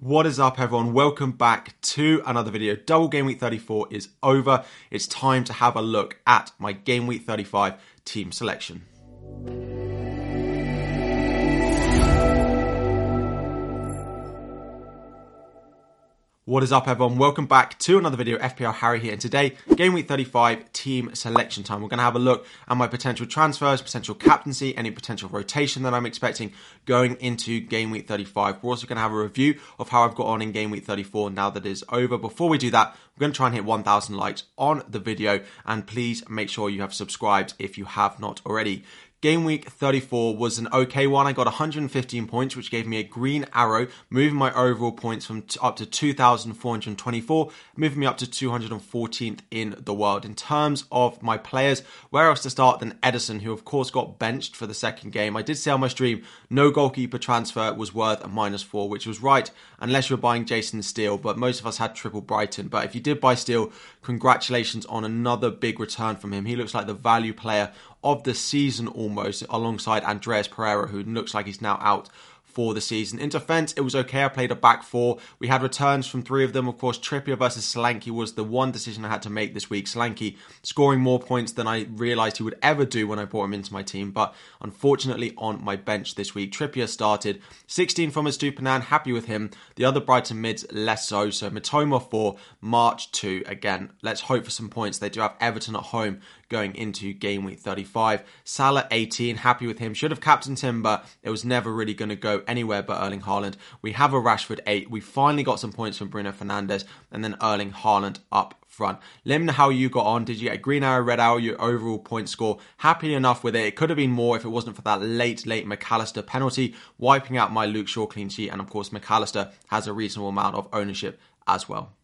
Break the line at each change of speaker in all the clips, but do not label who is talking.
What is up, everyone? Welcome back to another video. Double Game Week 34 is over. It's time to have a look at my Game Week 35 team selection. What is up, everyone? Welcome back to another video. FPL Harry here, and today, game week 35 team selection time. We're going to have a look at my potential transfers, potential captaincy, any potential rotation that I'm expecting going into game week 35. We're also going to have a review of how I've got on in game week 34 now that is over. Before we do that, we're going to try and hit 1,000 likes on the video, and please make sure you have subscribed if you have not already. Game week 34 was an okay one. I got 115 points, which gave me a green arrow, moving my overall points from t- up to 2,424, moving me up to 214th in the world. In terms of my players, where else to start than Ederson, who of course got benched for the second game. I did say on my stream, no goalkeeper transfer was worth a minus four, which was right, unless you're buying Jason Steele, but most of us had triple Brighton. But if you did buy Steele, congratulations on another big return from him. He looks like the value player of the season almost, alongside Andreas Pereira, who looks like he's now out for the season. In defence, it was okay. I played a back four. We had returns from three of them. Of course, Trippier versus Solanke was the one decision I had to make this week. Solanke scoring more points than I realised he would ever do when I brought him into my team. But unfortunately, on my bench this week, Trippier started 16 from Estupiñán. Happy with him. The other Brighton mids, less so. So Mitoma for March 2. Again, let's hope for some points. They do have Everton at home going into game week 35. Salah 18, happy with him. Should have captained him, but it was never really going to go anywhere but Erling Haaland. We have a Rashford 8. We finally got some points from Bruno Fernandes and then Erling Haaland up front. Let me know how you got on. Did you get a green arrow, red arrow, your overall point score? Happy enough with it. It could have been more if it wasn't for that late, late Mac Allister penalty, wiping out my Luke Shaw clean sheet. And of course, Mac Allister has a reasonable amount of ownership as well.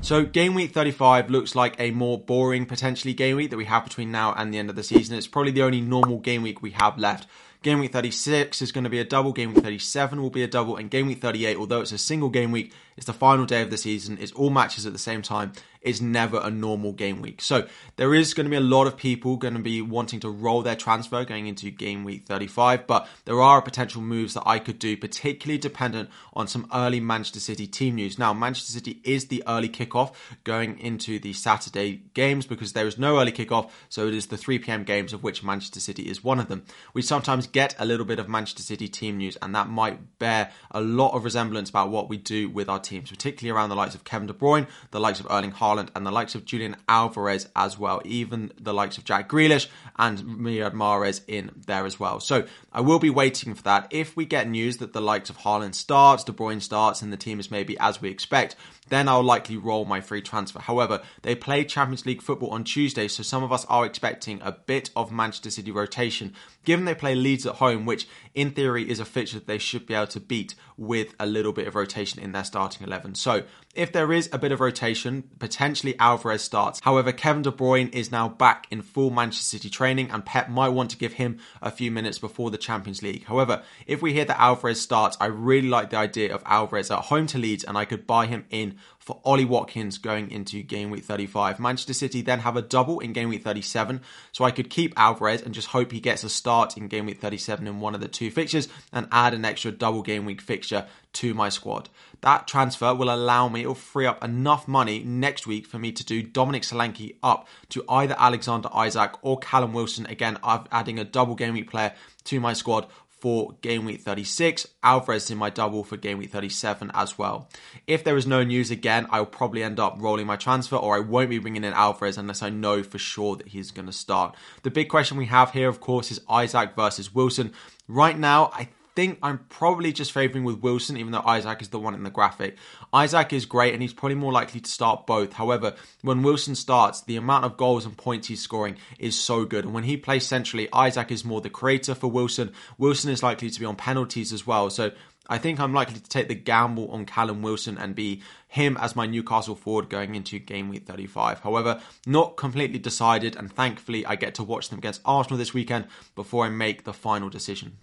So game week 35 looks like a more boring potentially game week that we have between now and the end of the season. It's probably the only normal game week we have left. Game week 36 is going to be a double. Game week 37 will be a double. And game week 38, although it's a single game week, it's the final day of the season. It's all matches at the same time. It's never a normal game week. So there is going to be a lot of people going to be wanting to roll their transfer going into game week 35. But there are potential moves that I could do, particularly dependent on some early Manchester City team news. Now, Manchester City is the early kickoff going into the Saturday games because there is no early kickoff. So it is the 3 p.m. games of which Manchester City is one of them. We sometimes get a little bit of Manchester City team news, and that might bear a lot of resemblance about what we do with our teams, particularly around the likes of Kevin De Bruyne, the likes of Erling Haaland, and the likes of Julian Alvarez as well, even the likes of Jack Grealish and Riyad Mahrez in there as well. So I will be waiting for that. If we get news that the likes of Haaland starts, De Bruyne starts, and the team is maybe as we expect, then I'll likely roll my free transfer. However, they play Champions League football on Tuesday, so some of us are expecting a bit of Manchester City rotation, given they play Leeds at home, which in theory is a fixture that they should be able to beat with a little bit of rotation in their starting 11. So if there is a bit of rotation, potentially Alvarez starts. However, Kevin De Bruyne is now back in full Manchester City training, and Pep might want to give him a few minutes before the Champions League. However, if we hear that Alvarez starts, I really like the idea of Alvarez at home to Leeds, and I could buy him in for Ollie Watkins going into game week 35. Manchester City then have a double in game week 37, so I could keep Alvarez and just hope he gets a start in game week 37 in one of the two fixtures and add an extra double game week fixture to my squad. That transfer will allow me, it'll free up enough money next week for me to do Dominic Solanke up to either Alexander Isak or Callum Wilson. Again, I'm adding a double game week player to my squad for game week 36. Alvarez in my double for game week 37 as well. If there is no news again, I'll probably end up rolling my transfer or I won't be bringing in Alvarez unless I know for sure that he's going to start. The big question we have here, of course, is Isak versus Wilson. Right now, I think I'm probably just favouring with Wilson, even though Isak is the one in the graphic. Isak is great and he's probably more likely to start both. However, when Wilson starts, the amount of goals and points he's scoring is so good. And when he plays centrally, Isak is more the creator for Wilson. Wilson is likely to be on penalties as well. So I think I'm likely to take the gamble on Callum Wilson and be him as my Newcastle forward going into game week 35. However, not completely decided, and thankfully I get to watch them against Arsenal this weekend before I make the final decision.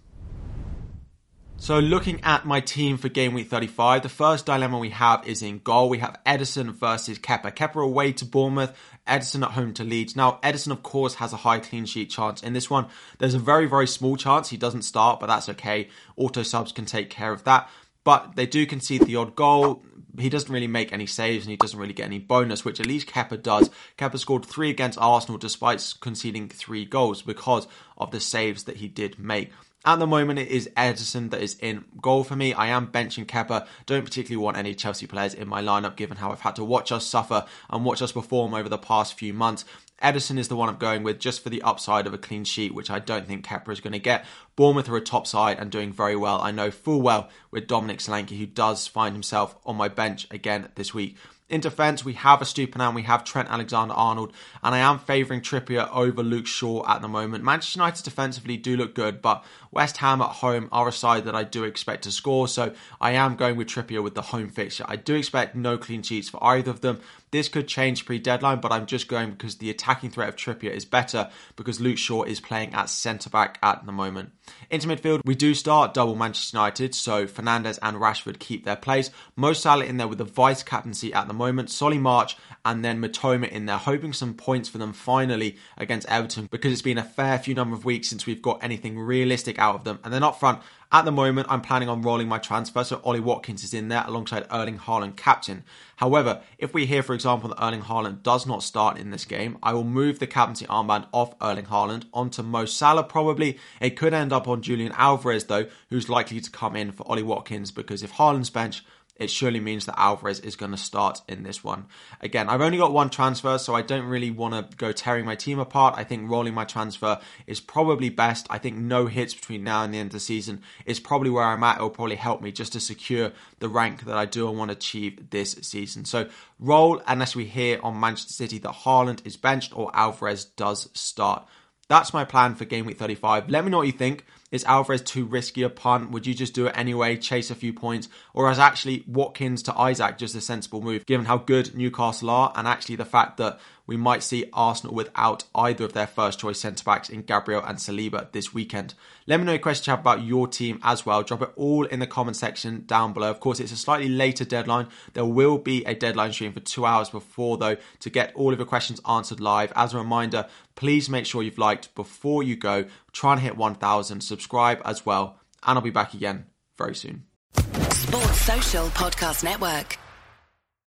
So, looking at my team for game week 35, the first dilemma we have is in goal. We have Ederson versus Kepa. Kepa away to Bournemouth, Ederson at home to Leeds. Now, Ederson, of course, has a high clean sheet chance. In this one, there's a very, very small chance he doesn't start, but that's okay. Auto subs can take care of that. but they do concede the odd goal he doesn't really make any saves and he doesn't really get any bonus, which at least Kepa does. Kepa scored three against Arsenal despite conceding three goals because of the saves that he did make. At the moment, it is Ederson that is in goal for me. I am benching Kepa. Don't particularly want any Chelsea players in my lineup, given how I've had to watch us suffer and watch us perform over the past few months. Ederson is the one I'm going with just for the upside of a clean sheet, which I don't think Kepa is going to get. Bournemouth are a top side and doing very well. I know full well with Dominic Solanke, who does find himself on my bench again this week. In defence, we have a Estupiñán, we have Trent Alexander-Arnold, and I am favouring Trippier over Luke Shaw at the moment. Manchester United defensively do look good, but West Ham at home are a side that I do expect to score, so I am going with Trippier with the home fixture. I do expect no clean sheets for either of them. This could change pre deadline, but I'm just going because the attacking threat of Trippier is better because Luke Shaw is playing at centre back at the moment. Into midfield, we do start double Manchester United, so Fernandes and Rashford keep their place. Mo Salah in there with the vice captaincy at the moment, Solly March and then Mitoma in there, hoping some points for them finally against Everton because it's been a fair few number of weeks since we've got anything realistic out of them. And then up front, at the moment, I'm planning on rolling my transfer, so Ollie Watkins is in there alongside Erling Haaland, captain. However, if we hear, for example, that Erling Haaland does not start in this game, I will move the captaincy armband off Erling Haaland onto Mo Salah probably. It could end up on Julian Alvarez, though, who's likely to come in for Ollie Watkins because if Haaland's bench, it surely means that Alvarez is going to start in this one. Again, I've only got one transfer, so I don't really want to go tearing my team apart. I think rolling my transfer is probably best. I think no hits between now and the end of the season is probably where I'm at. It will probably help me just to secure the rank that I do and want to achieve this season. So roll unless we hear on Manchester City that Haaland is benched or Alvarez does start. That's my plan for game week 35. Let me know what you think. Is Alvarez too risky a punt? Would you just do it anyway, chase a few points? Or is actually Watkins to Isak just a sensible move, given how good Newcastle are and actually the fact that we might see Arsenal without either of their first choice centre backs in Gabriel and Saliba this weekend. Let me know your questions you have about your team as well. Drop it all in the comment section down below. Of course, it's a slightly later deadline. There will be a deadline stream for two hours before, though, to get all of your questions answered live. As a reminder, please make sure you've liked before you go. Try and hit 1,000. Subscribe as well. And I'll be back again very soon.
Sports Social Podcast Network.